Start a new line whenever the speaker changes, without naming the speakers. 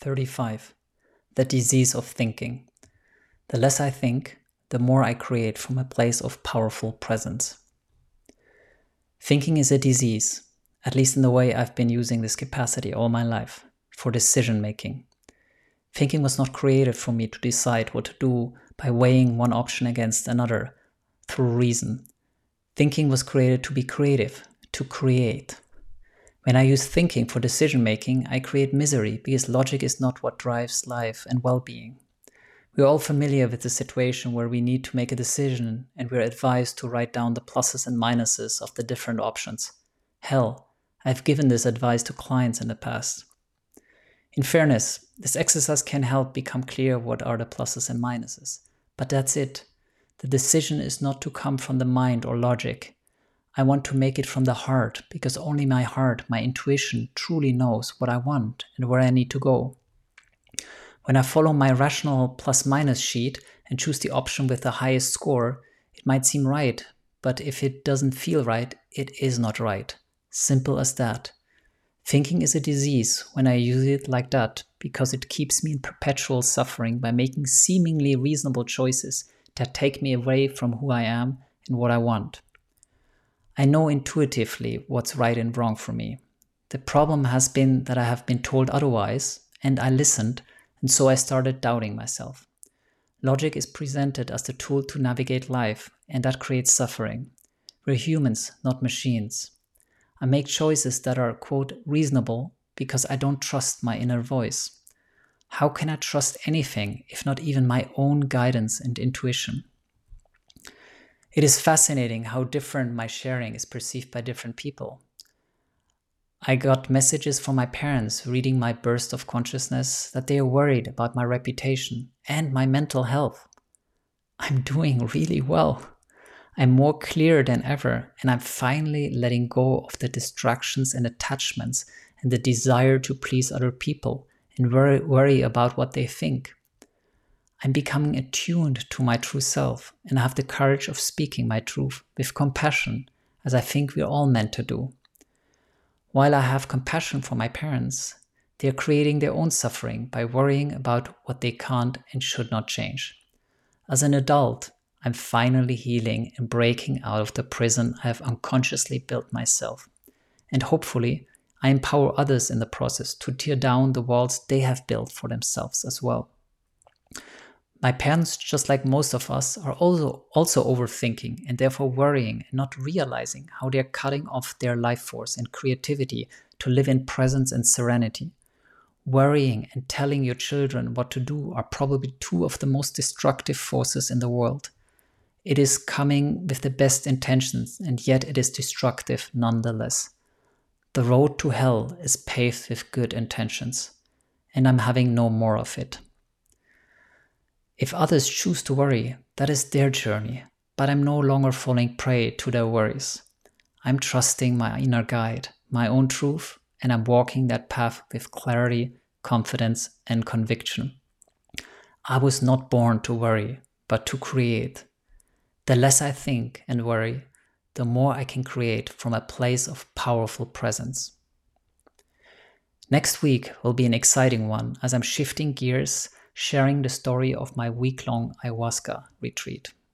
35. The disease of thinking. The less I think, the more I create from a place of powerful presence. Thinking is a disease, at least in the way I've been using this capacity all my life, for decision making. Thinking was not created for me to decide what to do by weighing one option against another through reason. Thinking was created to be creative, to create. When I use thinking for decision making, I create misery because logic is not what drives life and well being. We're all familiar with the situation where we need to make a decision and we're advised to write down the pluses and minuses of the different options. Hell, I've given this advice to clients in the past. In fairness, this exercise can help become clear what are the pluses and minuses. But that's it. The decision is not to come from the mind or logic. I want to make it from the heart because only my heart, my intuition, truly knows what I want and where I need to go. When I follow my rational plus minus sheet and choose the option with the highest score, it might seem right, but if it doesn't feel right, it is not right. Simple as that. Thinking is a disease when I use it like that because it keeps me in perpetual suffering by making seemingly reasonable choices that take me away from who I am and what I want. I know intuitively what's right and wrong for me. The problem has been that I have been told otherwise, and I listened, and so I started doubting myself. Logic is presented as the tool to navigate life, and that creates suffering. We're humans, not machines. I make choices that are, quote, reasonable because I don't trust my inner voice. How can I trust anything if not even my own guidance and intuition? It is fascinating how different my sharing is perceived by different people. I got messages from my parents reading my burst of consciousness that they are worried about my reputation and my mental health. I'm doing really well. I'm more clear than ever, and I'm finally letting go of the distractions and attachments and the desire to please other people and worry, about what they think. I'm becoming attuned to my true self and I have the courage of speaking my truth with compassion, as I think we're all meant to do. While I have compassion for my parents, they are creating their own suffering by worrying about what they can't and should not change. As an adult, I'm finally healing and breaking out of the prison I have unconsciously built myself. And hopefully, I empower others in the process to tear down the walls they have built for themselves as well. My parents, just like most of us, are also, also overthinking and therefore worrying and not realizing how they're cutting off their life force and creativity to live in presence and serenity. Worrying and telling your children what to do are probably two of the most destructive forces in the world. It is coming with the best intentions, and yet it is destructive nonetheless. The road to hell is paved with good intentions, and I'm having no more of it. If others choose to worry, that is their journey, but I'm no longer falling prey to their worries. I'm trusting my inner guide, my own truth, and I'm walking that path with clarity, confidence, and conviction. I was not born to worry, but to create. The less I think and worry, the more I can create from a place of powerful presence. Next week will be an exciting one as I'm shifting gears sharing the story of my week long ayahuasca retreat.